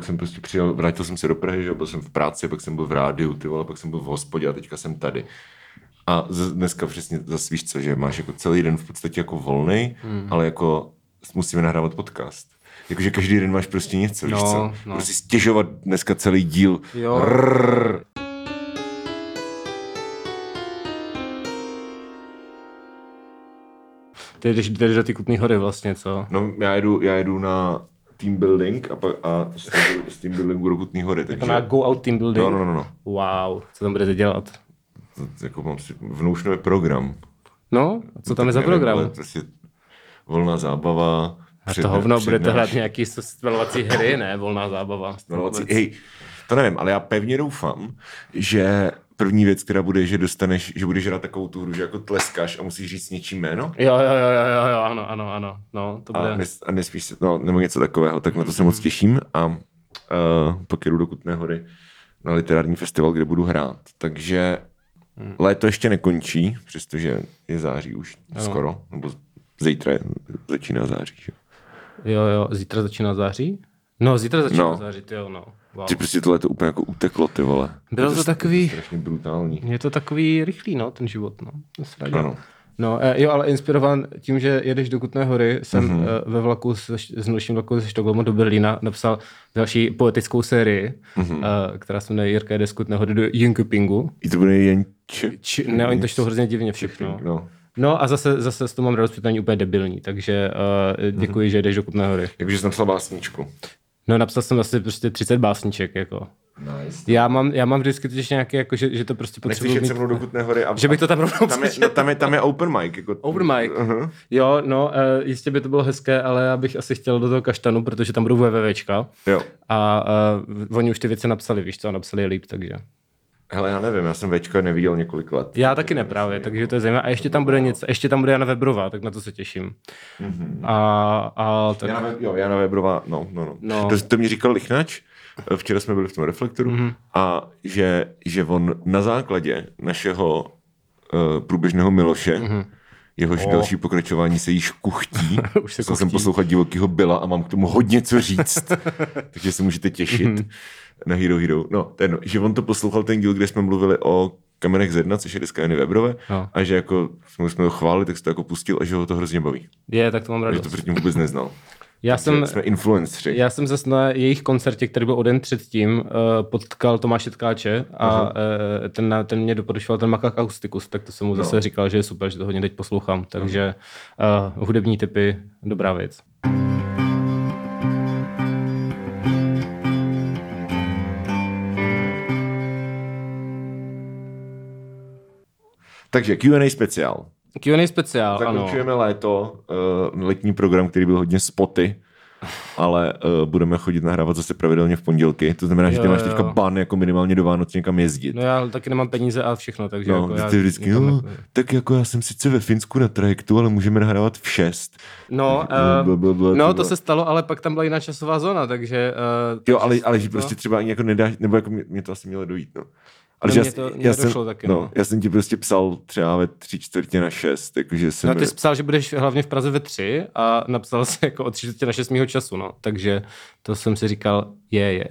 pak jsem prostě přijel, vrátil jsem se do Prahy, že byl jsem v práci, pak jsem byl v rádiu, ty vole, pak jsem byl v hospodě a teďka jsem tady. A z- dneska přesně zase víš co, že máš jako celý den v podstatě jako volný, hmm. ale jako musíme nahrávat podcast. Jakože každý den máš prostě něco, víš No, co? no. Prostě stěžovat dneska celý díl. Jo. Ty jdeš, jdeš do ty Kutný hory vlastně, co? No, já jedu, já jedu na team building a, pak, a z, team, z team buildingu do Kutný hory, takže... To má Go Out Team Building. No, no, no, no. Wow, co tam budete dělat? To, jako mám si vnoušnový program. No, a co tam je za Nevím, program? ale Prostě volná zábava. A to hovno, budete hrát nějaký stmelovací hry, ne? Volná zábava. Stanovací, hej, to nevím, ale já pevně doufám, že první věc, která bude, že dostaneš, že budeš hrát takovou tu hru, že jako tleskáš a musíš říct něčím jméno. Jo, jo, jo, jo, jo, ano, ano, ano. No, to bude. A, nes, a nesmíš se, no, nebo něco takového, tak na to se moc těším a uh, pak jedu do Kutné hory na literární festival, kde budu hrát. Takže Hmm. léto ještě nekončí, přestože je září už Ano. skoro, nebo zítra začíná září. Že? Jo, jo, zítra začíná září? No, zítra začíná No. září, ty jo, no. Wow. Ty prostě tohle to úplně jako uteklo, ty vole. Bylo to takový, Strašně brutální. je to takový rychlý, no, ten život, no. To. Ano. No, eh, jo, ale inspirován tím, že jedeš do Kutné hory, jsem Mhm. mm-hmm. ve vlaku, s, s nočním vlaku ze Štokholmu do Berlína napsal další poetickou sérii, Mhm. mm-hmm. která se jmenuje Jirka jede z Kutné hory do Jönköpingu. I to bude jen če... Či, ne, oni to čtou hrozně divně všechno. No. No a zase, zase s toho mám radost, protože to není úplně debilní, takže uh, děkuji, Mhm. že jdeš do Kutné hory. Jakože jsem napsal básničku. No napsal jsem asi prostě 30 básniček, jako. Nice. Já mám, já mám vždycky totiž nějaké, jako, že, že to prostě Nechceš potřebuji mít... mnou do Kutné hory a... Že bych to tam rovnou tam je, no, tam, je, tam je open mic. Jako... Open mic. Uh-huh. Jo, no, uh, jistě by to bylo hezké, ale já bych asi chtěl do toho kaštanu, protože tam budou VVVčka. Jo. A uh, oni už ty věci napsali, víš co, a napsali je líp, takže. Hele, já nevím, já jsem Včka neviděl několik let. Já taky ne právě, takže to je zajímavé. A ještě tam bude něco, ještě tam bude Jana Webrová, tak na to se těším. Mm-hmm. A, a tak, Jana, jo, Jana Webrová, no, no, no. No. To, to mi říkal Lichnač, včera jsme byli v tom reflektoru, mm-hmm. a že, že on na základě našeho uh, průběžného Miloše, mm-hmm. Jehož oh. další pokračování se již kuchtí. Už se Musel jsem kuchtí. poslouchat divokýho Byla a mám k tomu hodně co říct. takže se můžete těšit Mhm. na Hero Hero. No, jedno, že on to poslouchal ten díl, kde jsme mluvili o kamenech z jedna, což je deska Jany Weberové, No. a že jako jsme, jsme ho chválili, tak se to jako pustil a že ho to hrozně baví. je, tak to mám Že radost. to předtím vůbec neznal. Já Jsem... jsem, Jsme influenceri. já jsem zase na jejich koncertě, který byl o den předtím, uh, potkal Tomáše Tkáče a uh, ten, ten mě doporučoval ten Makak Akusticus, tak to jsem mu zase No. říkal, že je super, že to hodně teď poslouchám. Takže uh, hudební typy, dobrá věc. Takže Q&A speciál. Q&A speciál, ano. Zakončujeme léto, uh, letní program, který byl hodně spoty, ale uh, budeme chodit nahrávat zase pravidelně v pondělky. To znamená, že ty Jo, máš jo. teďka ban jako minimálně do Vánoc někam jezdit. No já taky nemám peníze a všechno, takže No, jako já ty vždycky, jo, ne- tak jako já jsem sice ve Finsku na trajektu, ale můžeme nahrávat v 6. No, uh, no to se stalo, ale pak tam byla jiná časová zóna, takže... Uh, Jo, ale, ale že no. prostě třeba ani jako nedáš, nebo jako mě, mě to asi mělo dojít, no. Ale No, já, to- já, jsem, taky, no, no. já jsem ti prostě psal třeba ve tři čtvrtě na šest, jakože jsem... No ty jsi psal, že budeš hlavně v Praze ve tři a napsal se jako o tři čtvrtě na šest mýho času, no. Takže to jsem si říkal, je, je.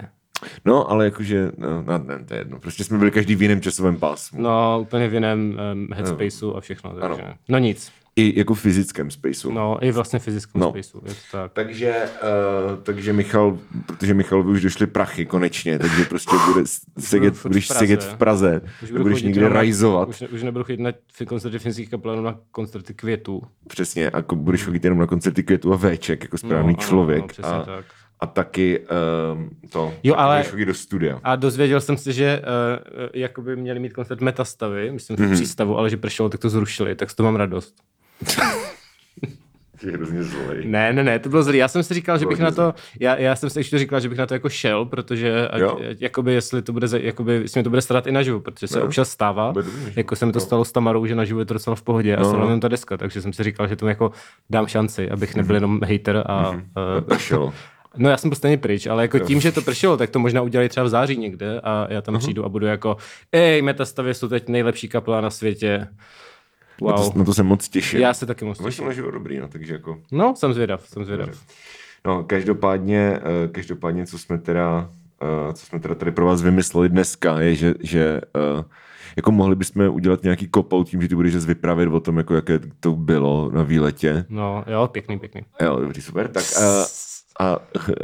No, ale jakože, no, no, ne, to je jedno. Prostě jsme byli každý v jiném časovém pásmu. No, úplně v jiném um, headspaceu a všechno, takže... Ano. No nic. I jako v fyzickém spaceu. No, i vlastně fyzickém No. no. spaceu, je to tak. Takže, uh, takže Michal, protože Michal už došly prachy konečně, takže prostě bude sedět, budeš sedět v Praze, Už budeš chodit někde na- rajzovat, Už, ne, už nebudu chodit na koncerty finských kapel, jenom na koncerty květů. přesně, a jako budeš chodit jenom na koncerty květu a véček, jako správný ano, člověk. ano, přesně a, tak. a taky um, to, Jo, ale- budeš chodit do studia. A dozvěděl jsem se, že uh, jakoby měli mít koncert Metastavy, myslím, Mhm. v přístavu, ale že pršelo, tak to zrušili, tak toho mám radost. Je hrozně zlej. Ne, ne, ne, to bylo zlý. Já jsem si říkal, že bych na to, já, já jsem si ještě říkal, že bych na to jako šel, protože ať, jakoby, jestli to bude, jakoby, jestli mi to bude starat i naživu, protože se Jo. občas stává, jako se mi to Jo. stalo s Tamarou, že naživu je to docela v pohodě a No, stala no. ta deska, takže jsem si říkal, že tomu jako dám šanci, abych nebyl jenom hater a uh, Pršelo. No já jsem byl stejně pryč, ale jako tím, že to pršelo, tak to možná udělají třeba v září někde a já tam přijdu a budu jako, ej, Metastavy jsou teď nejlepší kapela na světě. Na, to, Wow. na to jsem moc těšil. Já se taky moc Vaši těším. naživo dobrý, no, takže jako... No, jsem zvědav, jsem zvědav. No, každopádně, eh, každopádně, co jsme teda, eh, co jsme teda tady pro vás vymysleli dneska, je, že, že eh, jako mohli bychom udělat nějaký kopou tím, že ty budeš vyprávět o tom, jako jaké to bylo na výletě. No, jo, pěkný, pěkný. Jo, dobrý, super. Tak a, a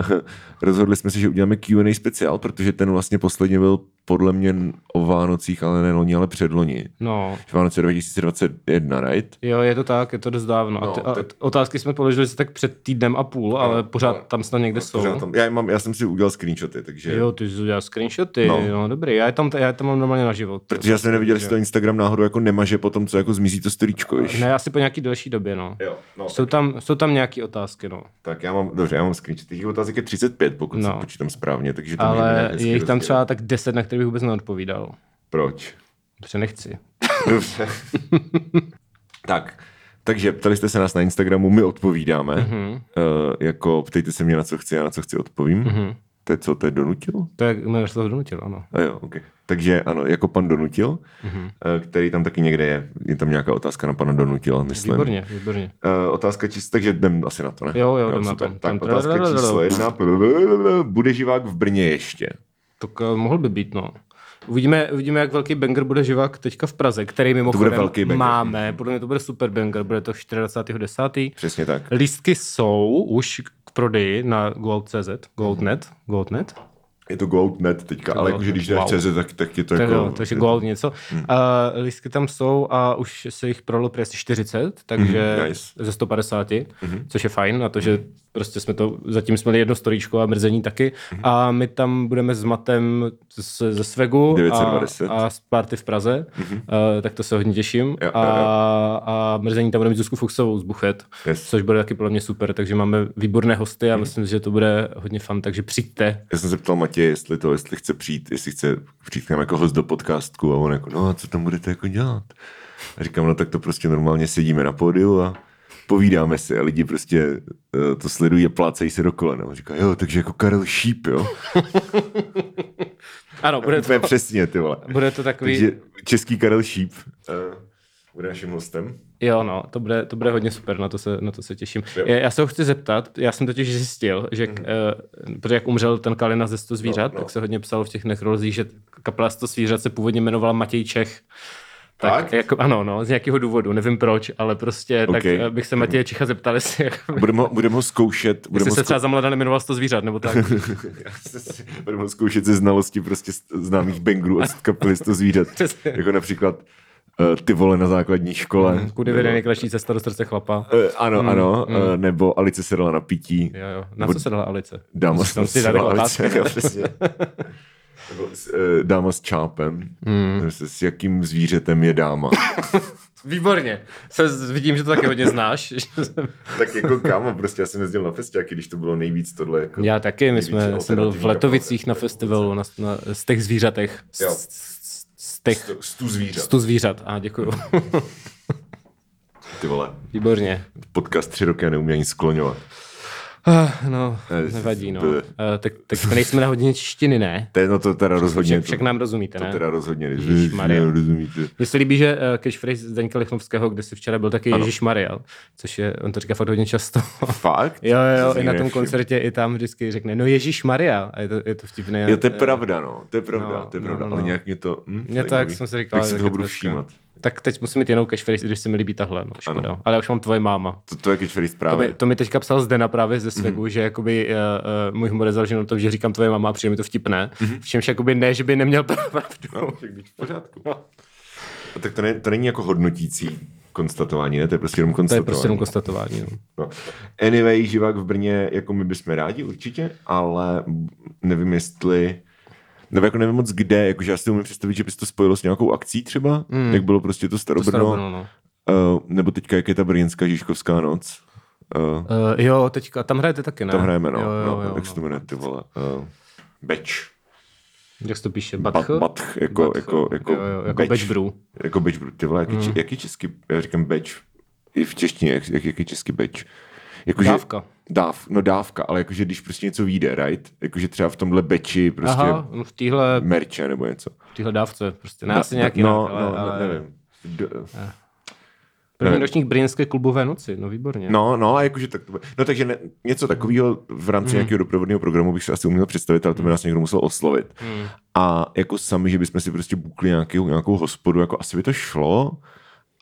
rozhodli jsme se, že uděláme Q&A speciál, protože ten vlastně posledně byl podle mě o Vánocích, ale ne loni, ale předloni. No, Vánoce 2021, right? jo, je to tak, je to dost dávno. No, a ty, a tak- otázky jsme položili tak před týdnem a půl, ale pořád ale- tam snad někde jsou. Pořád tam, já, mám, já jsem si udělal screenshoty, takže... Jo, ty jsi udělal screenshoty, No. no. no dobrý, já je tam, já je tam mám normálně na život. Protože já jsem neviděl, jestli to Instagram náhodou jako nemaže potom, co jako zmizí to storíčko, víš? Ne, asi po nějaký delší době, no. Jo, no, Jsou tam, jsou tam nějaké otázky, no. tak já mám, dobře, já mám screenshot. Těch otázek je 35, pokud no. No. si počítám správně, takže to Ale je jich tam třeba tak 10, na které bych vůbec neodpovídal. Proč? Protože nechci. Dobře. tak, takže ptali jste se nás na Instagramu, my odpovídáme. Mhm. Mm-hmm. Uh, jako ptejte se mě, na co chci, já na co chci odpovím. Mm-hmm. Mhm. To je co, to je donutil? To je, jmenuješ to donutil, ano. A jo, okay. Takže ano, jako pan Donutil, Mhm. mm-hmm. který tam taky někde je. Je tam nějaká otázka na pana Donutila, myslím. Výborně, výborně. Uh, otázka číslo, takže jdem asi na to, ne? Jo, jo, jdem na to. Tak Tam- otázka číslo jedna. Bude živák v Brně ještě? Tak uh, mohl by být, no. Uvidíme, uvidíme, jak velký banger bude živák teďka v Praze, který bude mimochodem velký banger. máme. Podle mě to bude super banger, bude to 24.10. Přesně tak. Lístky jsou už k prodeji na gold.cz, gold.net, gold.net. Je to Gold.net teďka, ale jakože když dáš Wow. CZ, tak, tak je to Tak jako... jo, takže gold něco. Hmm. Uh, lístky tam jsou a už se jich prodalo přes 40, takže Mhm, mm, nice. ze 150, mm-hmm. což je fajn, na to, že prostě jsme to, zatím jsme měli jedno storíčko a mrzení taky Mhm. a my tam budeme s Matem z, ze Svegu a, 920. a z party v Praze, mm-hmm. uh, tak to se hodně těším. Jo, a, jo, jo. a mrzení tam budeme mít Zuzku Fuchsovou z Buchet, Yes. což bude taky podle mě super, takže máme výborné hosty a myslím, že to bude hodně fun, takže přijďte. Já jsem se ptal Matěje, jestli to, jestli chce přijít, jestli chce přijít k nám jako host do podcastku a on jako, no a co tam budete jako dělat? A říkám, no tak to prostě normálně sedíme na pódiu a povídáme si a lidi prostě uh, to sledují a plácejí se do kolena. On říká, jo, takže jako Karel Šíp, jo. Ano, bude to, přesně, ty vole. bude to takový... Takže český Karel Šíp uh, bude naším hostem. Jo, no, to bude, to bude hodně super, na to se, na to se těším. Jo. Já, se ho chci zeptat, já jsem totiž zjistil, že, mm. uh, protože jak umřel ten Kalina ze 100 zvířat, No, no, tak se hodně psalo v těch nechrolozích, že kapela 100 zvířat se původně jmenovala Matěj Čech. Tak, Fakt? jako, ano, no, z nějakého důvodu, nevím proč, ale prostě, okay. tak eh, bych se Matěje Čecha zeptal, jestli, jak, Budeme ho, budeme ho zkoušet. Budeme jestli ho se zkou... třeba za mladá nemenoval 100 zvířat, nebo tak. budeme ho zkoušet ze znalosti prostě z- známých bangrů od kapely 100 zvířat. Jako například ty vole na základní škole. Kudy vede nejkratší cesta do srdce chlapa. Uh, ano, mm, ano, mm. Uh, nebo Alice se dala na pití. Jo, jo. Na Nebo co se dala Alice? Dáma Tam dali otázky. jo, přesně. Nebo s, dáma s čápem. Mm. S, s jakým zvířetem je dáma. Výborně. Se, vidím, že to taky hodně znáš. tak jako kámo, prostě já jsem jezdil na festiáky, když to bylo nejvíc tohle. Jako Já taky, my jsme, jsem byl v Letovicích na festivalu na, na, z těch zvířatech. Jo. Těch. Stu zvířat. stu zvířat. A děkuju. Ty vole. Výborně. Podcast tři roky a neumí ani skloňovat. Ah, no, Ne, nevadí, no. to Uh, tak, tak jsme nejsme na hodině češtiny, ne? To je, no to teda rozhodně. Však, však nám rozumíte, to ne? teda rozhodně. Ježišmarja. Rozumíte. Mně se líbí, že uh, catchphrase Zdeňka Lichnovského, kde si včera byl taky Ježíš Maria, což je, on to říká fakt hodně často. Fakt? Jo, jo, To i na tom koncertě, i tam vždycky řekne, no Ježíš Maria. A je to, je to vtipné. Jo, to je pravda, no. To je pravda, No, to je pravda. no, Ale no. nějak mě to... Hm, Mě tak jsem si říkal. Tak si že toho budu všímat. Tak teď musím mít jinou catchphrase, když se mi líbí tahle, no, škoda. Ano. Ale já už mám tvoje máma. To, to je catchphrase To právě. mi, to mi teďka psal Zdena právě ze Svegu, mm-hmm. že jakoby, uh, uh, můj humor je založen na tom, že říkám tvoje máma a přijde mi to vtipné. Mm-hmm. V čemž jakoby ne, že by neměl pravdu. No, v pořádku. No, tak to, ne, to není jako hodnotící konstatování, ne? To je prostě jenom To je konstatování. prostě jenom konstatování. No. No. Anyway, živák v Brně, jako my bychom rádi určitě, ale nevím, jestli nebo jako nevím moc kde, jakože já si umím představit, že bys to spojilo s nějakou akcí třeba, mm. jak bylo prostě to To Starobrno, Starobrno, no. uh, nebo teďka jak je ta brněnská Žižkovská noc. Uh, Uh, jo, teďka, tam hrajete taky, ne? tam hrajeme, no, Jo, jo, no jo, jak se to no. jmenuje, ty vole. Uh, Beč. Jak se to píše? Bat, Batch? batch, jako, Batch, jako, jako, jo, jo, jako beč. Batch Brew. Jako beč, ty vole, jaký, mm. jaký český, já říkám beč, i v češtině, jak, jak, jaký český beč. Jakože, Dávka. Dáv, no dávka, ale jakože když prostě něco vyjde, right? Jakože třeba v tomhle beči prostě Aha, no v téhle, merče nebo něco. v téhle dávce, prostě ne Da- asi nějaký no, jinak, ale, no, ale, nevím. D- První ročník Brněnské klubové noci, no výborně. No, no, a jakože tak to bude. No takže ne, něco takového v rámci mm. nějakého doprovodného programu bych si asi uměl představit, ale to by nás někdo musel oslovit. Mm. A jako sami, že bychom si prostě bukli nějakou, nějakou hospodu, jako asi by to šlo,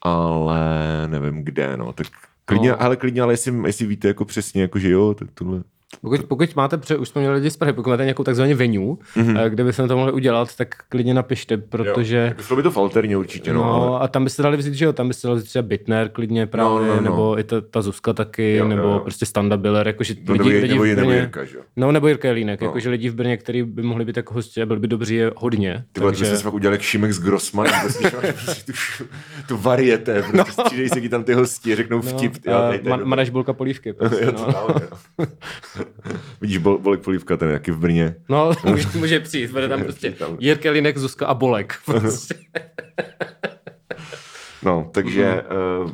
ale nevím kde, no. Tak klidně, no. ale klidně, ale jestli, jestli víte jako přesně, jako že jo, tak tohle. Pokud, pokud máte, pře, už jsme měli lidi z Prahy, pokud máte nějakou takzvanou venue, mm-hmm. kde bychom to mohli udělat, tak klidně napište, protože... Jo, by to v alterně určitě, no. no ale... A tam byste dali vzít, že jo, tam byste dali vzít třeba Bitner klidně právě, no, no, no. nebo i ta, ta Zuzka taky, jo, nebo jo, jo. prostě Standa Biller, jakože no, lidi, nebo, lidi nebo, v Brně, nebo Jirka, že? No, nebo Jirka Jelínek, no. jakože lidi v Brně, který by mohli být jako hosti a byli by dobří, je hodně. Ty takže... byste se fakt udělali jak Šimek z Grossman, tu, tu varieté, prostě no. střídej se tam ty hosti, řeknou no, vtip. Manaž bulka polívky. Prostě, Vidíš, Bolek Polívka, ten je taky v Brně. No, může, může přijít, bude tam prostě Jirka Linek, Zuzka a Bolek. Prostě. no, takže uh,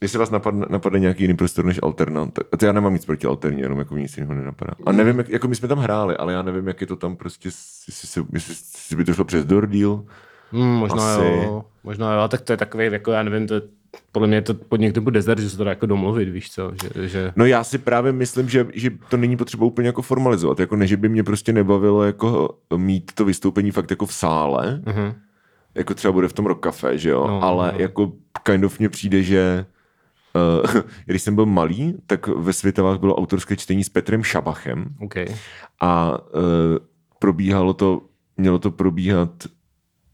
jestli vás napadne, napadne nějaký jiný prostor než Alterna, tak to já nemám nic proti Alterně, jenom jako nic jiného nenapadá. A nevím, jak, jako my jsme tam hráli, ale já nevím, jak je to tam prostě, jestli, se, jestli, jestli by to šlo přes Dordíl. Hmm, možná Asi. jo, možná jo, tak to je takový, jako já nevím, to je podle mě je to pod někdo desert, že se to dá jako domluvit, víš co. Že, že... No já si právě myslím, že, že to není potřeba úplně jako formalizovat, jako ne, že by mě prostě nebavilo jako mít to vystoupení fakt jako v sále, uh-huh. jako třeba bude v tom rock cafe, že jo, no, ale no. jako kind of mně přijde, že Uh, když jsem byl malý, tak ve Světovách bylo autorské čtení s Petrem Šabachem. Okay. A uh, probíhalo to, mělo to probíhat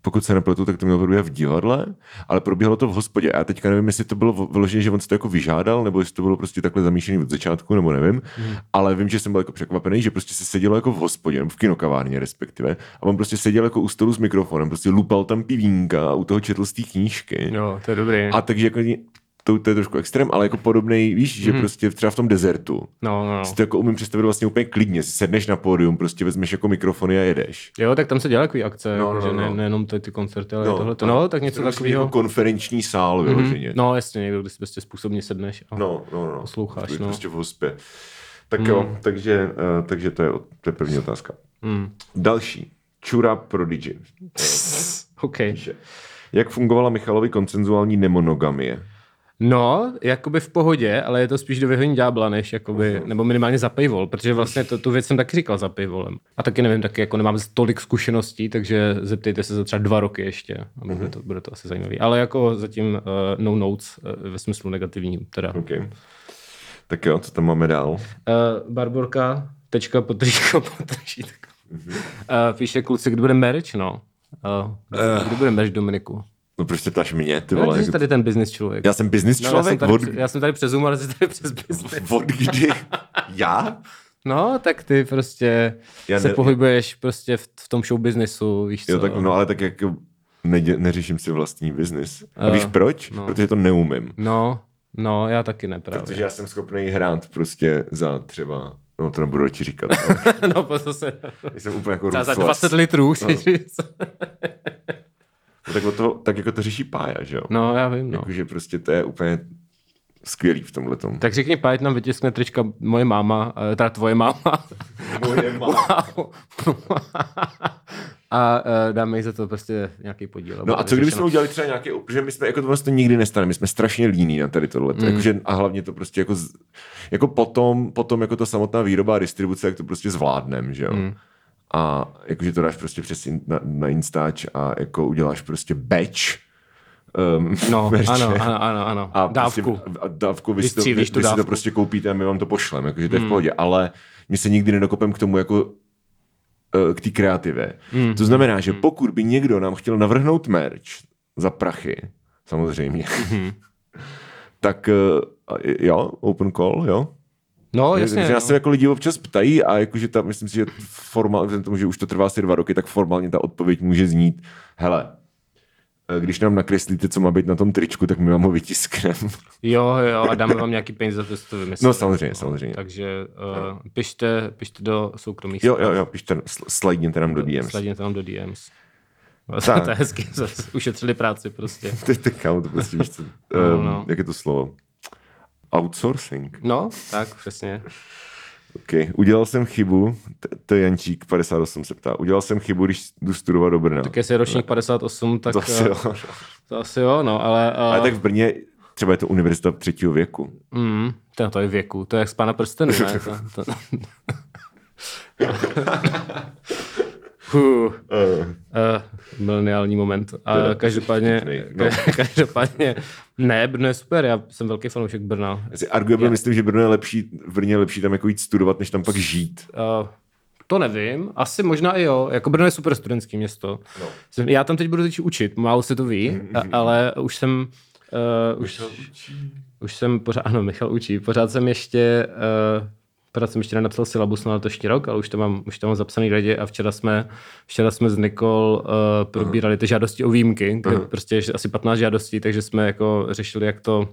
pokud se nepletu, tak to mělo probíhat v divadle, ale probíhalo to v hospodě. A já teďka nevím, jestli to bylo vyloženě, že on se to jako vyžádal, nebo jestli to bylo prostě takhle zamýšlené od začátku, nebo nevím. Hmm. Ale vím, že jsem byl jako překvapený, že prostě se sedělo jako v hospodě, v kinokavárně respektive. A on prostě seděl jako u stolu s mikrofonem, prostě lupal tam pivínka a u toho četl z té knížky. Jo, to je dobrý. A takže jako to, to je trošku extrém, ale jako podobný, víš, mm. že mhm. prostě třeba v tom dezertu. No, no, no. Si to jako umím představit vlastně úplně klidně. Sedneš na pódium, prostě vezmeš jako mikrofony a jedeš. Jo, tak tam se dělá takový akce, no, no, že no. Ne, nejenom ty, ty koncerty, ale no, tohle. No, no, tak něco takového. Jako konferenční sál mm. vyloženě. No, jasně, někdo, kde si prostě způsobně sedneš a no, no, no. posloucháš. No. Prostě v hospě. Tak mm. jo, takže, uh, takže to, je, to je první otázka. Mm. Další. Čura Prodigy. OK. Jak fungovala Michalovi koncenzuální nemonogamie? No, jakoby v pohodě, ale je to spíš do vyhoní ďábla, než jakoby, uh-huh. nebo minimálně za paywall, protože vlastně to, tu věc jsem taky říkal za paywallem. A taky nevím, taky jako nemám tolik zkušeností, takže zeptejte se za třeba dva roky ještě a bude, uh-huh. to, bude to asi zajímavý. Ale jako zatím uh, no notes uh, ve smyslu negativní teda. Okay. Tak jo, co tam máme dál? Uh, Barborka, tečka, potržítka, potržítka. Uh-huh. Uh, píše kluci, kdy bude merch, no. Uh, kdy, kdy bude merch Dominiku? No proč se ptáš mě, ty vole? No, jsi tady ten business člověk. Já jsem business člověk? No, já, jsem tady, od... já jsem tady přes jsi tady přes business. Od kdy? já? No, tak ty prostě já se ne... pohybuješ prostě v, v tom show businessu, víš co? Jo, tak, no ale tak jako ne, neřeším si vlastní biznis. A víš proč? No. Protože to neumím. No, no, já taky ne právě. Protože já jsem schopný hrát prostě za třeba No to nebudu ti říkat. No, no to se... Jsem úplně jako Za 20 litrů, no. Tak, to, tak jako to řeší Pája, že jo? No, já vím, no. Jakože prostě to je úplně skvělý v tomhle tom. Tak řekni, Pája nám vytiskne trička moje máma, eh, teda tvoje máma. Moje máma. a uh, dáme jí za to prostě nějaký podíl. No a co kdybychom udělali třeba nějaký, protože my jsme, jako to vlastně nikdy nestane, my jsme strašně líní na tady tohle. Mm. Jakože, a hlavně to prostě jako, jako potom, potom jako to samotná výroba a distribuce, jak to prostě zvládnem, že jo. Mm a jakože to dáš prostě přes in, na, na Instač a jako uděláš prostě batch um, no, ano, ano, ano, ano. A prostě dávku. Prostě, a dávku, vy, si to, vy, vy si to prostě koupíte a my vám to pošleme, jakože to je hmm. v pohodě, ale my se nikdy nedokopem k tomu jako uh, k té kreativě. Hmm. To znamená, že hmm. pokud by někdo nám chtěl navrhnout merch za prachy, samozřejmě, hmm. tak uh, jo, open call, jo, No, jasně. Že nás se jako lidi občas ptají a jakože ta, myslím si, že formálně, tomu, že už to trvá asi dva roky, tak formálně ta odpověď může znít, hele, eh, když nám nakreslíte, co má být na tom tričku, tak my vám ho vytiskneme. Jo, jo, a dáme vám nějaký peníze za to, to vymyslíte. No samozřejmě, samozřejmě. Takže uh, pište, pište do soukromých Jo, jo, jo, pište, slidněte nám do DMs. Slidněte nám do DMs. to je hezky, ušetřili práci prostě. to je to prostě, víš co, no, no. Ehm, jak je to slovo? Outsourcing. No, tak přesně. OK, udělal jsem chybu, to je Jančík 58 se ptá, udělal jsem chybu, když jdu studovat do Brna. Tak jestli je ročník 58, tak... To asi jo. To asi jo, no, ale... Uh... Ale tak v Brně Třeba je to univerzita třetího věku. Mm, to, to je věku, to je jak z pána prstenu, ne? To, to... Uh, uh, mileniální moment. A každopádně, no. každopádně, ne, Brno je super, já jsem velký fanoušek Brna. Já si arguable myslím, že Brno je lepší, v Brně je lepší tam jako jít studovat, než tam pak žít. Uh, to nevím, asi možná i jo. Jako Brno je super studentské město. No. Já tam teď budu teď učit, málo se to ví, mm-hmm. ale už jsem... Uh, už, už jsem pořád, ano, Michal učí, pořád jsem ještě uh, Pořád jsem ještě nenapsal syllabus na letošní rok, ale už to mám, už to mám zapsaný radě a včera jsme, včera jsme s Nikol uh, probírali ty žádosti o výjimky, kde uh-huh. prostě je asi 15 žádostí, takže jsme jako řešili, jak to,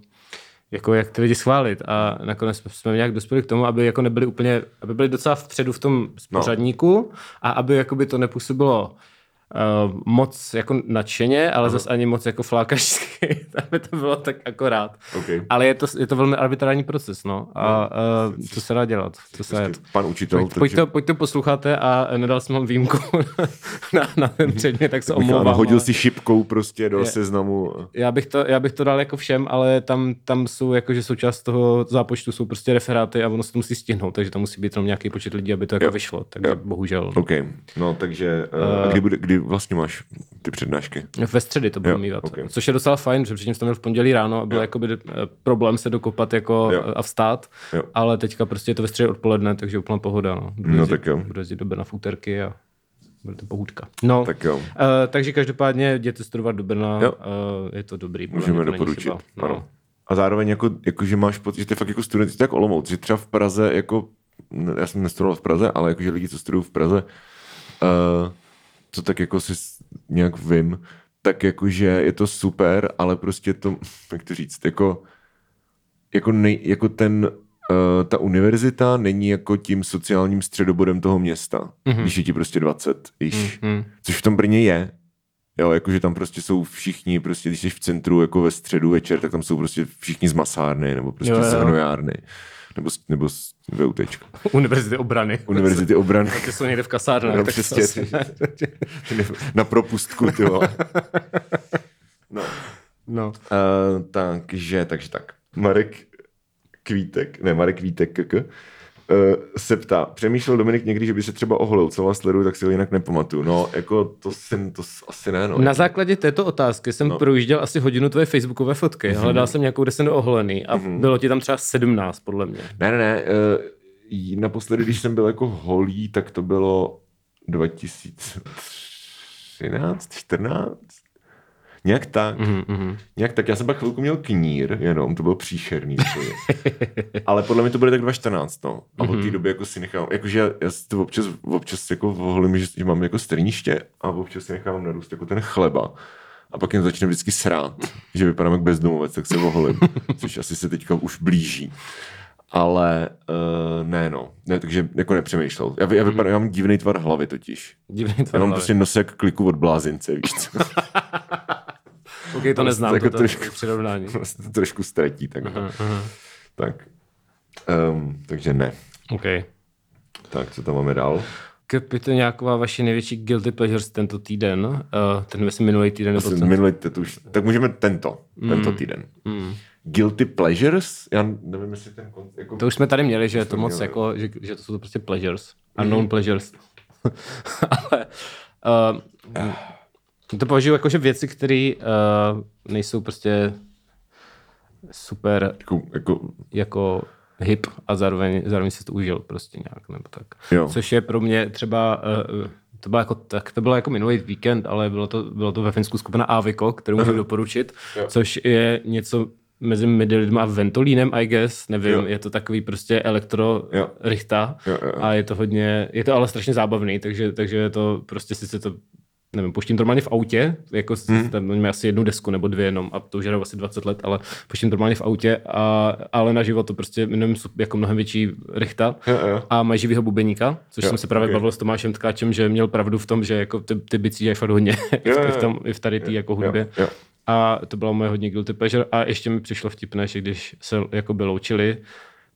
jako jak ty lidi schválit a nakonec jsme nějak dospěli k tomu, aby jako nebyli úplně, aby byli docela vpředu v tom spořadníku no. a aby jakoby to nepůsobilo uh, moc jako nadšeně, ale zase ani moc jako flákačsky, aby to bylo tak akorát. Okay. Ale je to, je to velmi arbitrální proces, no. A uh, co se dá dělat? Co se prostě Pan učitel. Pojď, pojď, to, pojď to posloucháte a nedal jsem vám výjimku na, na ten předmět, tak se omlouvám. hodil ale... si šipkou prostě do je, seznamu. Já bych, to, já bych to dal jako všem, ale tam, tam jsou jakože součást toho zápočtu jsou prostě referáty a ono se to musí stihnout, takže to musí být tam nějaký počet lidí, aby to jako jo. vyšlo. Takže jo. bohužel. OK. No takže uh, kdy, bude, kdy vlastně máš ty přednášky? Ve středy to budu mývat, okay. což je docela fajn, že předtím jsem měl v pondělí ráno a byl jakoby eh, problém se dokopat jako jo. a vstát, jo. ale teďka prostě je to ve středě odpoledne, takže úplná pohoda. No, budu no jezdit, tak jo. Budu jezdit do Brna v úterky a bude to pohůdka. No, tak jo. Uh, takže každopádně jděte studovat do Brna, jo. Uh, je to dobrý. Můžeme doporučit. No. A zároveň jako, jako, že máš pocit, že ty fakt jako student, tak Olomouc, že třeba v Praze jako, já jsem nestudoval v Praze, ale jakože lidi, co studují v Praze, uh, co tak jako si nějak vím, tak jakože je to super, ale prostě to, jak to říct, jako, jako, nej, jako ten, uh, ta univerzita není jako tím sociálním středobodem toho města, mm-hmm. když je ti prostě 20 iž, mm-hmm. což v tom Brně je, Jo, jakože tam prostě jsou všichni, prostě když jsi v centru jako ve středu večer, tak tam jsou prostě všichni z masárny nebo prostě jo, z hnojárny nebo, nebo z VUT. Univerzity obrany. Univerzity obrany. Ty jsou někde v kasárnách. No, přesně. na propustku, ty vole. No. no. Uh, takže, takže tak. Marek Kvítek, ne, Marek Kvítek, kk, uh, se ptá, přemýšlel Dominik někdy, že by se třeba oholil, co vás sleduju, tak si ho jinak nepamatuju. No, jako to jsem, to asi ne, no. Na základě této otázky jsem no. projížděl asi hodinu tvoje facebookové fotky, mm-hmm. hledal jsem nějakou, kde jsem oholený a mm-hmm. bylo ti tam třeba 17, podle mě. Ne, ne, ne, uh, naposledy, když jsem byl jako holý, tak to bylo 2013, 14? Nějak tak. Mm-hmm. Nějak tak. Já jsem pak chvilku měl knír, jenom, to bylo příšerný. Ale podle mě to bude tak 2014, no. A mm-hmm. od té mhm. doby jako si nechám, jakože já, já si to občas, občas jako voholím, že, že mám jako strniště a občas si nechám narůst jako ten chleba. A pak jen začne vždycky srát, že vypadám jak bezdomovec, tak se voholím. Což asi se teďka už blíží. Ale uh, ne, no. Ne, takže jako nepřemýšlel. Já, já, vypadám, já mám divný tvar hlavy totiž. Divný tvar Já mám hlavy. prostě nos jak kliku od blázince, víš co? OK, to neznám, jako to trošku, přirovnání. Vlastně to trošku ztratí, tak. Aha, aha. Tak. Um, takže ne. OK. Tak, co tam máme dál? nějaká vaše největší guilty pleasures tento týden? Uh, ten myslím minulý týden. Nebo ten... Minulý, to už, tak můžeme tento, mm. tento týden. Mm. Guilty pleasures? Já nevím, jestli ten... Jako... To už jsme tady měli, že je to moc měli. jako, že, že to jsou to prostě pleasures. Unknown mm. pleasures. Ale uh, to považuji jako, že věci, které uh, nejsou prostě super jako, jako... jako hip a zároveň, zároveň si to užil prostě nějak, nebo tak. Jo. Což je pro mě třeba, uh, to bylo jako, tak to bylo jako minulý víkend, ale bylo to, bylo to ve Finsku skupina Aviko, kterou můžu doporučit, jo. což je něco mezi Midlidem a Ventolínem, I guess, nevím, jo. je to takový prostě elektro jo. richta jo, jo, jo. a je to hodně, je to ale strašně zábavný, takže, takže je to prostě sice to nevím, puštím to normálně v autě, jako hmm. tam máme asi jednu desku nebo dvě jenom a to už je asi 20 let, ale puštím to normálně v autě, a, ale na život to prostě jenom jako mnohem větší rychta jo, jo. a mají živýho bubeníka, což jo, jsem se právě okay. bavil s Tomášem Tkáčem, že měl pravdu v tom, že jako ty, ty bicí dělají fakt hodně jo, jo, i, v tom, i v tady té jako hudbě. Jo, jo. A to bylo moje hodně guilty pleasure a ještě mi přišlo vtipné, že když se jako by loučili,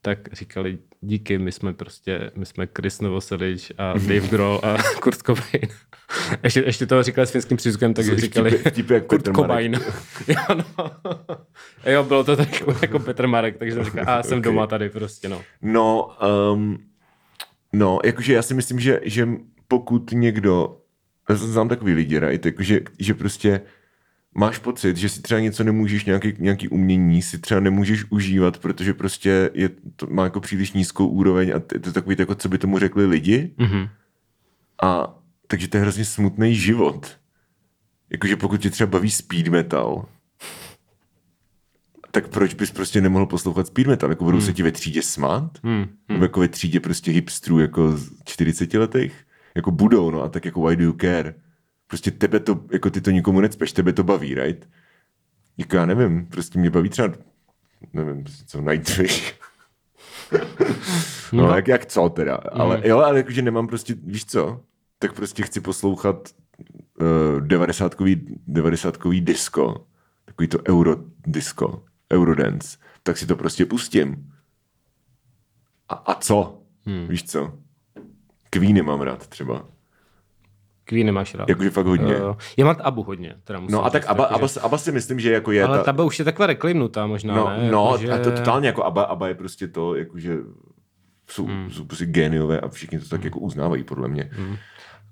tak říkali díky, my jsme prostě, my jsme Chris Novoselic a Dave Grohl a Kurt Cobain. ještě, ještě toho říkali s finským přízvukem, takže Jsou říkali vtipy- vtipy jak Kurt Petr. Cobain. jo, no. jo, bylo to tak jako Petr Marek, takže jsem říkal, a jsem Ok. doma tady prostě, no. No, um, no, jakože já si myslím, že, že pokud někdo, já znám takový lidi, right, jakože, že prostě máš pocit, že si třeba něco nemůžeš, nějaký, nějaký umění si třeba nemůžeš užívat, protože prostě je, to má jako příliš nízkou úroveň a to je takový, jako co by tomu řekli lidi. Mhm. A takže to je hrozně smutný život. Jakože pokud tě třeba baví speed metal, tak proč bys prostě nemohl poslouchat speed metal? Jako budou se ti ve třídě smát? Hmm. Nebo jako ve třídě prostě hipstrů jako z 40 letech? Jako budou, no a tak jako why do you care? Prostě tebe to, jako ty to nikomu necpeš, tebe to baví, right? Jako já nevím, prostě mě baví třeba, nevím, prostě co, Nightwish. no, no, jak, jak co teda, ale jo, ale jakože nemám prostě, víš co, tak prostě chci poslouchat uh, 90-kový, 90-kový disco, takový to euro disco, eurodance, tak si to prostě pustím. A, a co? Hmm. Víš co? Queeny mám rád třeba. Queen nemáš rád. Jakože fakt hodně. Uh, já mám Abu hodně. Teda musím No a tak říct, Abba, jakože- Abba, Abba si myslím, že jako je Ale ta... ta už je takhle reklimnutá možná, No, ne? no Jakože- a to totálně jako Abba, Abba je prostě to, jakože jsou, hmm. jsou prostě géniové a všichni to tak jako uznávají podle mě. Hmm.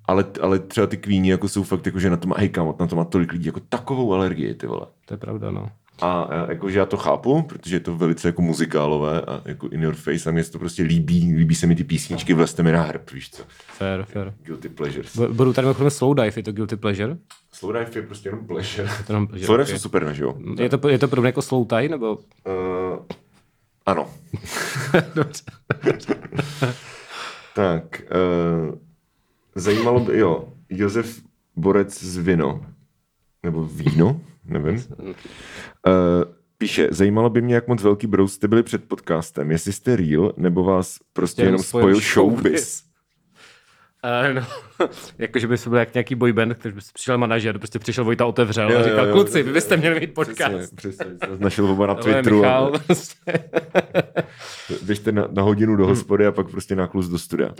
Ale, ale třeba ty kvíni jako jsou fakt jako, že na to má, hej kámo, na to má tolik lidí jako takovou alergii, ty vole. To je pravda, no. A, a jakože já to chápu, protože je to velice jako muzikálové a jako in your face a mě se to prostě líbí, líbí se mi ty písničky, vlezte mi na hrb, víš co. Fair, fair. Guilty pleasures. Budu tady mimochodem slow dive, je to guilty pleasure? Slow dive je prostě jenom pleasure. To jenom pleasure, Slow dive okay. jsou super, ne, že jo? Je to, je to podobně jako slow tie, nebo? Uh, ano. Dobře. Tak, uh, zajímalo by, jo, Josef Borec z Vino, nebo Víno, nevím. Uh, píše, zajímalo by mě, jak moc velký brous jste byli před podcastem, jestli jste real, nebo vás prostě Jenom jenom spojil showbiz. Uh, no, jakože by byl jak nějaký boyband, který by přišel manažer, prostě přišel Vojta, otevřel Jo, a jo, říkal, jo. kluci, vy byste měli mít Přesně, podcast. přesně, jsem našel oba na Twitteru. Michal, A prostě. běžte na, na hodinu do hospody a pak prostě na klus do studia.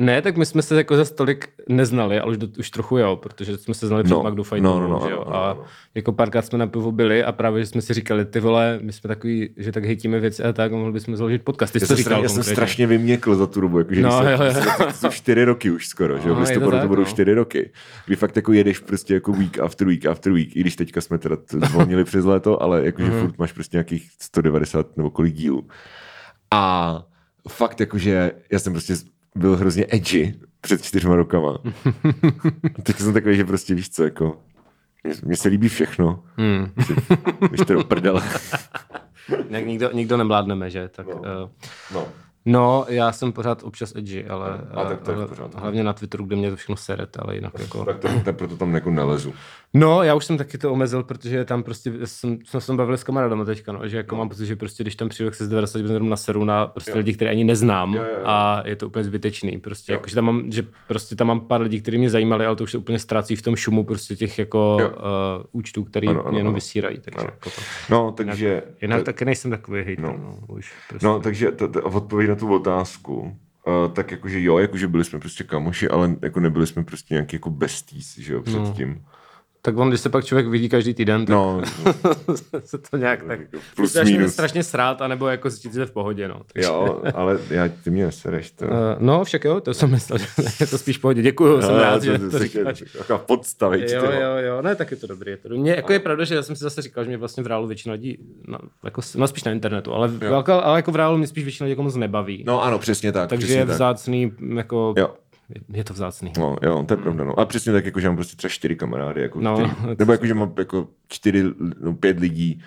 Ne, tak my jsme se jako za stolik neznali, ale už, do, už trochu jo, protože jsme se znali před No, no, Fajtovou, no, no, že jo? ano, A jako párkrát jsme na pivo byli a právě jsme si říkali, ty vole, my jsme takový, že tak hejtíme věci a tak, a mohli bychom založit podcast. Ty jsi Já to jsem, říkal já jsem strašně vyměkl za tu dobu, jakože No, no, jo, jo. to jsou čtyři roky už skoro, že jo, No, v to listopadu to, tak, budou no. čtyři roky, kdy fakt jako jedeš prostě jako week after week after week, i když teďka jsme teda to zvolnili přes léto, ale jakože Mhm. furt máš prostě nějakých 190 nebo kolik dílů. A fakt jakože já jsem prostě byl hrozně edgy před čtyřma rokama. A teď jsem takový, že prostě víš co, jako mně- se líbí všechno. Hmm. Víš to do prdele. Jak nikdo, nikdo nemládneme, že? Tak, no. Uh, No. No, já jsem pořád občas edgy, ale, A tak to je ale pořádku. hlavně na Twitteru, kde mě to všechno seret, ale jinak jako... Tak to, to, proto tam jako nelezu. No, já už jsem taky to omezil, protože tam prostě jsem, jsme se bavili s kamarádama teďka, no, že jako mám pocit, že prostě když tam přijdu, tak se z 90% na seru na prostě lidi, které ani neznám Jo, jo, jo. a je to úplně zbytečný. Prostě, Jo. jako, že tam mám, že prostě tam mám pár lidí, kteří mě zajímali, ale to už se úplně ztrácí v tom šumu prostě těch jako Jo. uh, účtů, který Ano, ano, mě jenom ano. vysírají. Takže Ano. jako to. No, takže... Jinak to- taky nejsem takový hejter, no. No. no, už prostě. No, takže to, to, odpověď na tu otázku, uh, tak jakože jo, jakože byli jsme prostě kamoši, ale jako nebyli jsme prostě nějaký jako besties, že jo, předtím. Tak on, když se pak člověk vidí každý týden, tak No, se to nějak tak plus strašně, minus. strašně srát, anebo jako cítit se v pohodě, no. Takže, jo, ale já, ty mě nesereš to. Uh, no, však jo, to jsem myslel, že je to spíš v pohodě. Děkuju, jsem rád, že to říkáš. Taková podstavič, Jo, vole. jo, jo, ne, tak je to dobrý. Je to dobrý. Mě, jako je pravda, že já jsem si zase říkal, že mě vlastně v reálu většina lidí, no, jako, no spíš na internetu, ale, velká, ale jako v reálu mě spíš většina lidí jako moc nebaví. No ano, přesně tak. Takže přesně je tak. vzácný, jako, Jo. Je to vzácný. No, jo, to je pravda, no. A přesně tak, jako, že mám prostě třeba čtyři kamarády, jako, No, který, to nebo jako, že mám jako čtyři, no, pět lidí,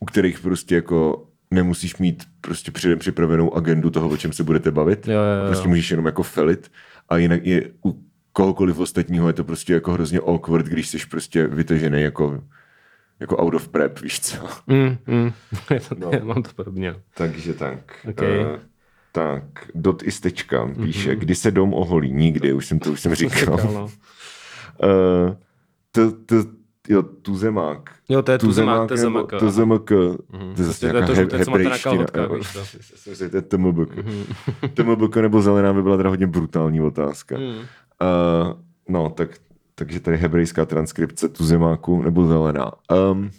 u kterých prostě jako nemusíš mít prostě předem připravenou agendu toho, o čem se budete bavit. Jo, jo, jo. Prostě můžeš jenom jako felit a jinak je u kohokoliv ostatního je to prostě jako hrozně awkward, když jsi prostě vytažený jako, jako out of prep, víš co. Mm, mm. No. já mám to podobně. no. Takže tak. Okay. Uh, tak, dot istečka píše, mm-hmm. kdy se dom oholí? Nikdy, už jsem to už jsem říkal. No. Uh, to, to, jo, tuzemák. Jo, to je tuzemák, tuzemák. Tuzemák. To je zase To je nějaká hebrejština. to. Je TMBK. TMBK nebo zelená by byla teda hodně brutální otázka. Hmm. Uh, no, tak, takže tady hebrejská transkripce tuzemáku nebo zelená. Um,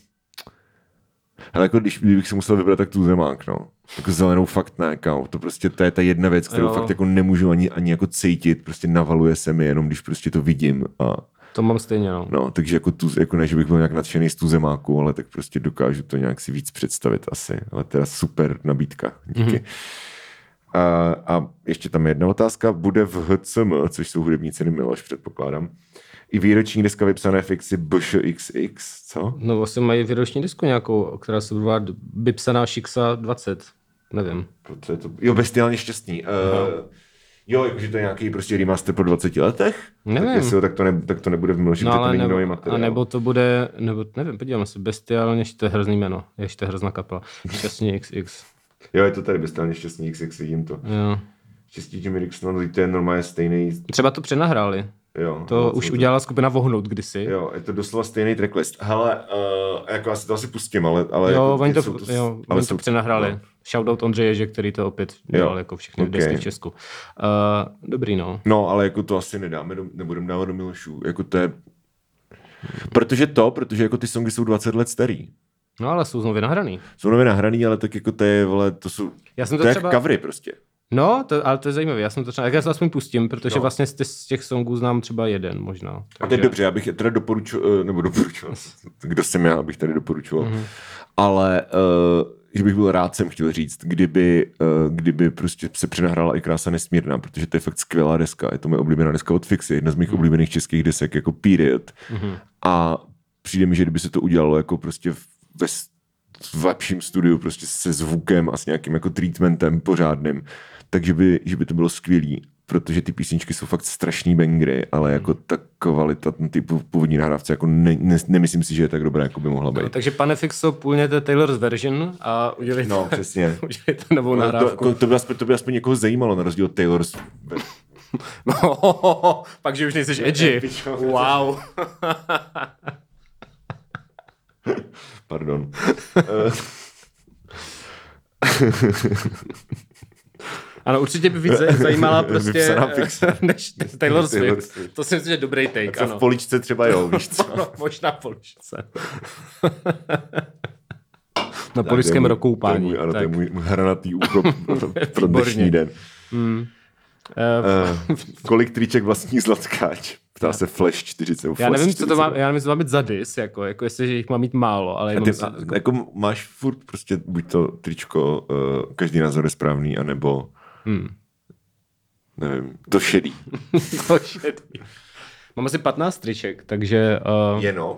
ale jako když bych si musel vybrat, tak tuzemák, no. Jako zelenou fakt ne, kámo. To prostě to je ta jedna věc, kterou Jo. fakt jako nemůžu ani, ani jako cítit, prostě navaluje se mi jenom, když prostě to vidím a To mám stejně, no. No, takže jako, tu, jako ne, že bych byl nějak nadšený z tuzemáku, ale tak prostě dokážu to nějak si víc představit asi. Ale teda super nabídka, díky. Mm-hmm. A, a ještě tam je jedna otázka. Bude v HCM, což jsou hudební ceny Miloš, předpokládám, i výroční deska vypsané fixy BŠXX, co? No vlastně mají výroční disku nějakou, která se jmenuje Bipsaná Šixa 20. Nevím. Co je to? Jo, bestiálně šťastný. Uh, jo, jakože to je nějaký prostě remaster po 20 letech? Nevím. Tak, jestli tak, to ne, tak to nebude v Miloši, No protože to ale není nebo, nový a materiál. nebo to bude, nebo nevím, podívám se, bestiálně, to je hrozný jméno, ještě to je hrozná kapela. Šťastně XX. Jo, je to tady bestiálně šťastný XX, vidím to. Jo. Štěstí Jimmy Dixon, to je normálně stejný Třeba to přenahráli. Jo, To no, už co udělala skupina Vohnout kdysi. Jo, je to doslova stejný tracklist. Hele, uh, jako já si to asi pustím, ale... ale jo jako, oni to, jsou jo, ale oni jsou, to přenahráli. No. Shoutout Ondřeje, že který to opět dělal Jo, jako všechny ok. desky v Česku. Uh, dobrý, no. no, ale jako to asi nedáme, do, nebudeme dávat do Milošů. Jako to je... Protože to, protože jako ty songy jsou 20 let starý. No ale jsou znovu nahraný. Jsou nově nahraný, ale tak jako to je, vole, to jsou... Já jsem to, to je třeba- jak covery prostě. No, to, ale to je zajímavé. Já jsem to třeba, já to aspoň pustím, protože No. vlastně z, těch- z těch songů znám třeba jeden možná. A to je dobře, já bych je teda doporučoval, nebo doporučoval, kdo jsem já, abych tady doporučoval, Mhm. mm-hmm. ale uh, že bych byl rád, jsem chtěl říct, kdyby, uh, kdyby prostě se přenahrála i Krása nesmírná, protože to je fakt skvělá deska, je to moje oblíbená deska od Fixy, jedna z mých Mhm. oblíbených českých desek, jako Period. Mm-hmm. A přijde mi, že kdyby se to udělalo jako prostě ve v lepším studiu, prostě se zvukem a s nějakým jako treatmentem pořádným, takže by, že by to bylo skvělý, protože ty písničky jsou fakt strašný bangry, ale jako ta kvalita, ty pů- původní nahrávce, jako ne, ne, nemyslím si, že je tak dobrá, jako by mohla být. Takže pane Fixo, půjněte Taylor's version a udělejte, No, přesně. udělejte novou To, nahrávku. to, to, by aspoň, to by aspoň někoho zajímalo, na rozdíl od Taylor's. Pak, že už nejseš edgy. Wow. Pardon. Eh, Ano, určitě by víc zajímala prostě fixa. než Taylor Taylor Swift. To si myslím, že je dobrý take, co v ano. poličce třeba jo, víš co? No, možná poličce. Na je můj- rokoupání. To je můj, ano, to je tak. můj hranatý úkol pro, dnešní den. Eh, Uh, kolik triček vlastní Zlatkáč? Ptá se Flash 40. já nevím, co to 40. má, já nevím, co to má být za dis, jako, jako jestli že jich má mít málo, ale A ty, si- a, jako máš furt prostě buď to tričko, uh, každý názor je správný, anebo Hmm. nevím, to šedý. To šedý. Mám asi 15 triček, takže uh, Jenom.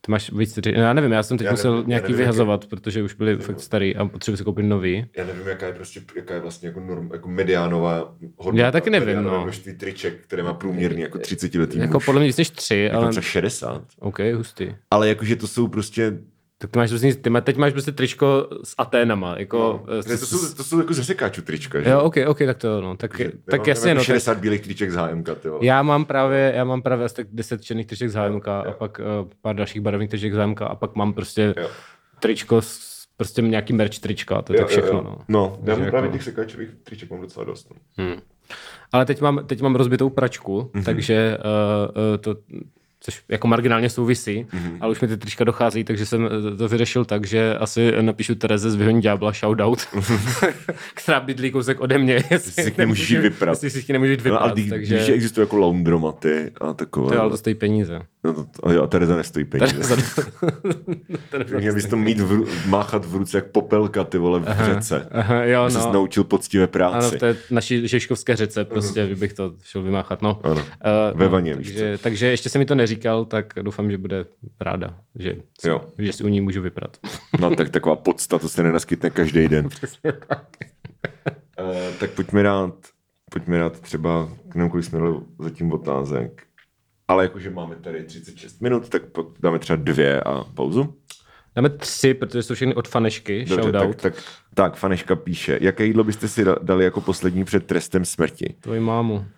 ty máš víc triček. Já nevím, já jsem teď Já musel nevím, já nějaký nevím, vyhazovat, protože už byly fakt starý a potřebuji si koupit nový. Já nevím, jaká je prostě, jaká je vlastně jako, norm, jako mediánová hodnota. Já taky nevím, no. množství triček, které má průměrný jako 30 letý Jako muž. podle mě víc než tři, Jako ale... třeba 60. OK, hustý. Ale jakože to jsou prostě Tak ty máš vlastně, ty má, teď máš prostě tričko s Aténama, jako... No, s- to, jsou, to jsou jako ze sekáčů trička, že? Jo, OK, OK, tak to jo, no. Tak, Že- tak jasně, nemám no. Tak, 60 bílých triček z HMK, ty vole. já mám právě, já mám právě asi tak 10 černých triček z HMK a pak uh, pár dalších barevných triček z HMK a pak mám prostě Jo. tričko s prostě nějaký merch trička, to je tak všechno, no. No, já mám právě jako- těch sekáčových triček mám docela dost. no. Hmm. Ale teď mám, teď mám rozbitou pračku, Mhm. mm-hmm. takže uh, uh, to, což jako marginálně souvisí, Mhm. mm-hmm. ale už mi ty trička dochází, takže jsem eh, to vyřešil tak, že asi napíšu Tereze z Vyhoní ďábla shoutout, která bydlí kousek ode mě. Jestli si k ní můžeš jít vyprat. Jestli si k nemůžu jít No, vyprat, ale když, takže... takže... existují jako laundromaty a takové. To, jo, ale to stojí peníze. No, to, a, jo, Tereza nestojí peníze. Tereza, Tereza Měl bys to mít v, máchat v ruce jak popelka, ty vole, v řece. Aha, jo, No, no. naučil poctivé Ano, práci. v té naší žeškovské řece prostě, kdybych to šel vymáchat, no. Ano. Uh, Ve vaně, víš takže, takže ještě se mi to neříkal, tak doufám, že bude ráda, že, si, Jo. že si u ní můžu vyprat. No tak taková podsta, to se nenaskytne každý den. Uh, tak pojďme dát, pojďme dát třeba, nevím, kolik jsme dali zatím otázek, ale jakože máme tady 36 minut, tak dáme třeba dvě a pauzu. Dáme tři, protože jsou všechny od fanešky, Dobře, tak, shoutout. tak, tak, Faneška píše, jaké jídlo byste si da- dali jako poslední před trestem smrti? Tvoji mámu.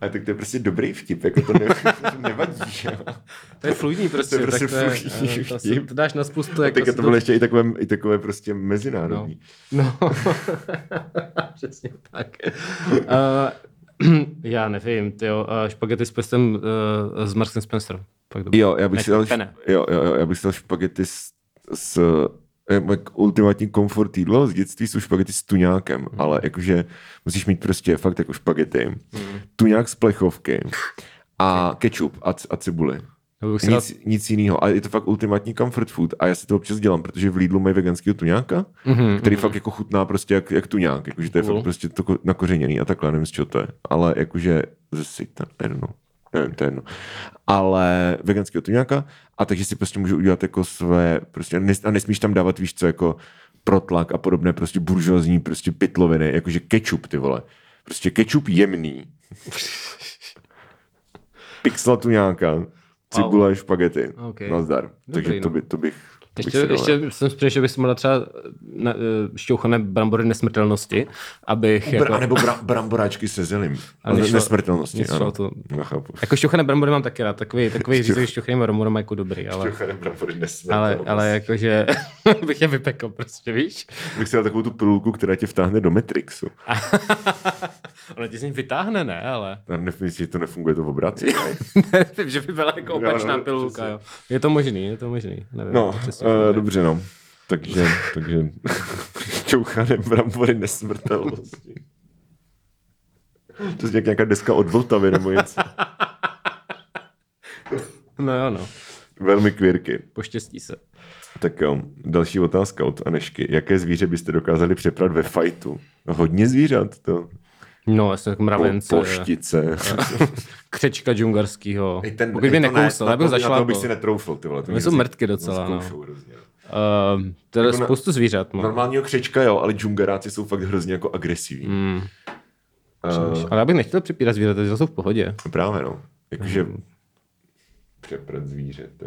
A tak to je prostě dobrý vtip, jako to, ne, to nevadí. To je fluidní prostě. To je prostě tak to, je, fluidní eh, to, si- vtip. to dáš na spoustu. Jako teďka si to bylo ještě i takové, i takové prostě No. mezinárodní. No, přesně tak. Uh, já nevím, tyjo, špagety s pestem uh, s Marksem Spencer. Fakt dobrý. Jo, já bych Ne, si dal, pene. jo, jo, jo, já bych si dal špagety s, s eh, můj ultimátní komfort jídlo z dětství jsou špagety s tuňákem, mm. ale jakože musíš mít prostě fakt jako špagety, mm. tuňák z plechovky a kečup a, c- a cibuli. Si dal, Nic, nic jiného. A je to fakt ultimátní comfort food. A já si to občas dělám, protože v Lidlu mají veganského tuňáka, mm-hmm, který mm-hmm. fakt jako chutná prostě jak, jak tuňák. Jakože to je Cool. fakt prostě to ko- nakořeněný a takhle, nevím z čeho to je. Ale jakože ze sejta, jedno. Nevím, to je jedno. Ale veganského tuňáka a takže si prostě můžu udělat jako své, prostě a nesmíš tam dávat, víš co, jako protlak a podobné prostě buržoazní prostě pytloviny, jakože kečup, ty vole. Prostě kečup jemný. Pixla tuňáka, cibule, špagety. Ok. Nazdar. Takže Dobrý, to, no. by, to bych... to bych ještě, dal. ještě jsem si že bych mohl třeba na, uh, šťouchané brambory nesmrtelnosti, abych Br- jako... A nebo bra- bramboráčky se. Ale Ale nešlo- nesmrtelnosti, nešlo ano. to. Já chápu. Jako šťouchané brambory mám taky rád, takový, takový řízek šťouchaným bramborem jako dobrý, ale, Šťouchané brambory ale, nesmrtelnosti. ale jakože bych je vypekl prostě, víš? Bych si dal takovou tu pilulku, která tě vtáhne do Matrixu. Ona ti z ní vytáhne, ne, ale Já nevím, že to nefunguje to v obráci. nevím, že by byla jako Jo, no, opačná pilulka, jo. Je to možný, je to možný, nevím. No, to přesně uh, dobře, no. Takže, takže šťouchané brambory nesmrtelnosti. To je jak nějaká deska od Vltavy nebo něco. No jo, no, Velmi kvírky. poštěstí se. Tak jo, další otázka od Anešky. Jaké zvíře byste dokázali přeprat ve fajtu? Hodně zvířat, to. No, já jsem jako Po, mravence, poštice. křečka džungarskýho. I ten, Pokud by i to ne, nekousl, na já bych to- Na to bych si netroufl, ty vole. To mě jsou mrtky docela, no. hrozně. Uh, to je Jako na- spoustu zvířat, no. Normálního křečka, jo, ale džungaráci jsou fakt hrozně jako agresivní. Mm, Uh, ale já bych nechtěl připírat zvířata, že jsou v pohodě. právě, no. Jakože Hmm. přeprat zvíře, to.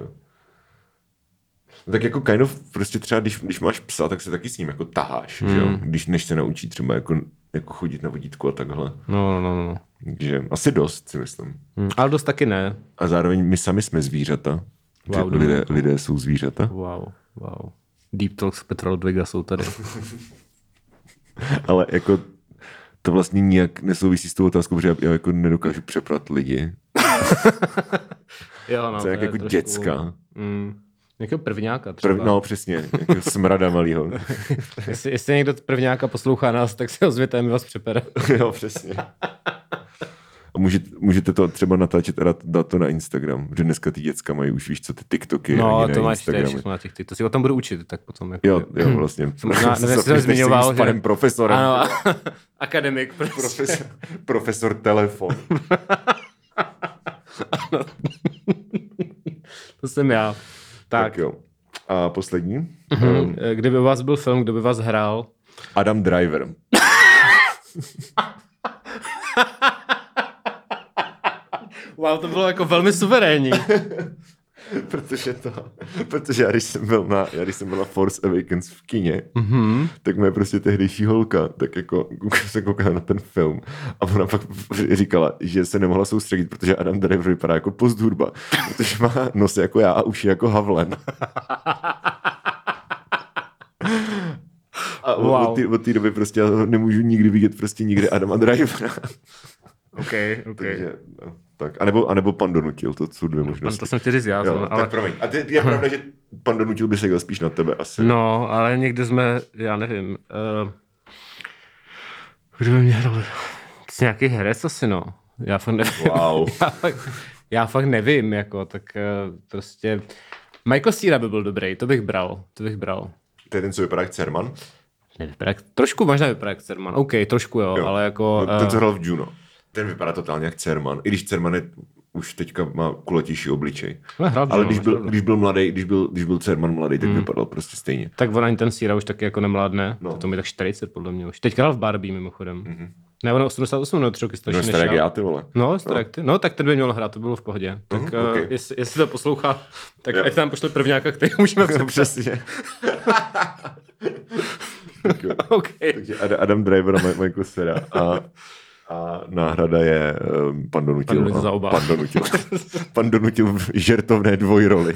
No tak jako kind of, prostě třeba, když, když máš psa, tak se taky s ním jako taháš, že jo? Hmm. Když než se naučí třeba jako, jako chodit na vodítku a takhle. No, no, no. no. Takže asi dost, si myslím. Hm, ale dost taky ne. A zároveň my sami jsme zvířata. Wow, dobrý. lidé, lidé jsou zvířata. Wow, wow. Deep Talks Petra Ludwiga jsou tady. Ale jako to vlastně nijak nesouvisí s tou otázkou, protože já, jako nedokážu přeprat lidi. jo, no. To je jak je jako trošku- děcka. Mm, nějakého prvňáka třeba. Prv, no přesně, jako smrada malýho. Jestli, jestli někdo prvňáka poslouchá nás, tak se ozvěte, my vás přepere. jo, přesně. A můžete, můžete to třeba natáčet a dát, to na Instagram, protože dneska ty děcka mají už, víš co, ty TikToky No, to máš všechno na těch ty. To si o tom budu učit, tak potom. Jako, Jo, jo, vlastně. Možná, nevím, jestli jsem zmiňoval, s panem že- profesorem. Ano, akademik. Prostě. Profesor, profesor telefon. To jsem já. Tak Tak, jo. A poslední? hm, kdyby u vás byl film, kdo by vás hrál? Adam Driver. Wow, to bylo jako velmi suverénní. Protože to, protože já když jsem byl na, já když jsem byl na Force Awakens v kině, Mhm. mm-hmm. tak moje prostě tehdejší holka, tak jako se koukala na ten film a ona pak říkala, že se nemohla soustředit, protože Adam Driver vypadá jako posthurba, protože má nos jako já a uši jako Havlen. A. Wow. od té od té doby prostě já nemůžu nikdy vidět prostě nikdy Adama Drivera. OK, OK. Takže, no, tak. A nebo, a nebo pan donutil, to jsou dvě Pan, možnosti. to jsem chtěl říct já, Jo, ale... ale... tak promiň. A ty, je pravda, že pan donutil by se jel spíš na tebe asi. No, ale někdy jsme, já nevím, uh, kdo by mě hrál? Nějaký herec asi, no. Já fakt nevím. Wow. já, fakt, já fakt nevím, jako, tak uh, prostě... Michael Cera by byl dobrý, to bych bral, to bych bral. To je ten, co vypadá jak Cerman. Nevypadá, trošku možná vypadá jak Cerman, OK, trošku jo, Jo. ale jako... No, ten, eh, co hrál v Juno. Ten vypadá totálně jak Cerman. I když Cerman je, už teďka má kulatější obličej. Ale v Ale když byl, máš pravdu. když byl mladý, když byl, když byl Cerman mladý, tak vypadal prostě stejně. Tak ona ani ten Cera už taky jako nemládne, No. no. to mi tak 40 podle mě už. Teďka hrál v Barbie mimochodem. Mm-hmm. Ne, ono 88 nebo tři roky No, starý já. ty vole. No, starý jak ty. No, tak ten by měl hrát, to bylo v pohodě. Tak Mhm, uh, ok. jestli, jestli, to poslouchá, tak Jo. ať tam pošle prvňáka, který můžeme přepsat. Přesně. Tak jo. OK. Takže Ad- Adam Driver a Michael Cera. A, A náhrada je um, pan Donutil. Pan Donutil za oba. Pan Donutil. pan Donutil v žertovné dvojroli.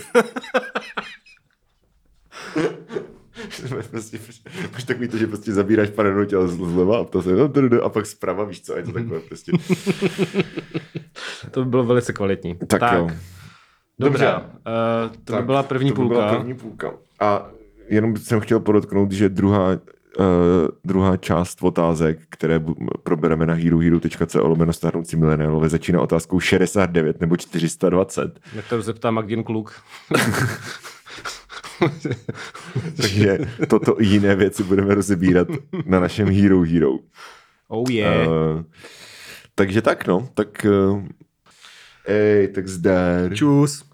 prostě, máš takový to, že prostě zabíráš pana Donutila zleva a to se a pak zprava, víš co, a je to takové prostě. To by bylo velice kvalitní. Tak, tak. jo. Dobře, Dobře. Uh, to tak, by byla první to půlka. By byla první půlka. A jenom jsem chtěl podotknout, že druhá, uh, druhá část otázek, které probereme na herohero.co lomeno starnoucí mileniálové, začíná otázkou 69 nebo 420. Na to zeptá Magdin Kluk. Takže toto i jiné věci budeme rozebírat na našem Hero Hero. Oh yeah. Uh, takže tak no, tak uh, ej, tak zdar. Čus.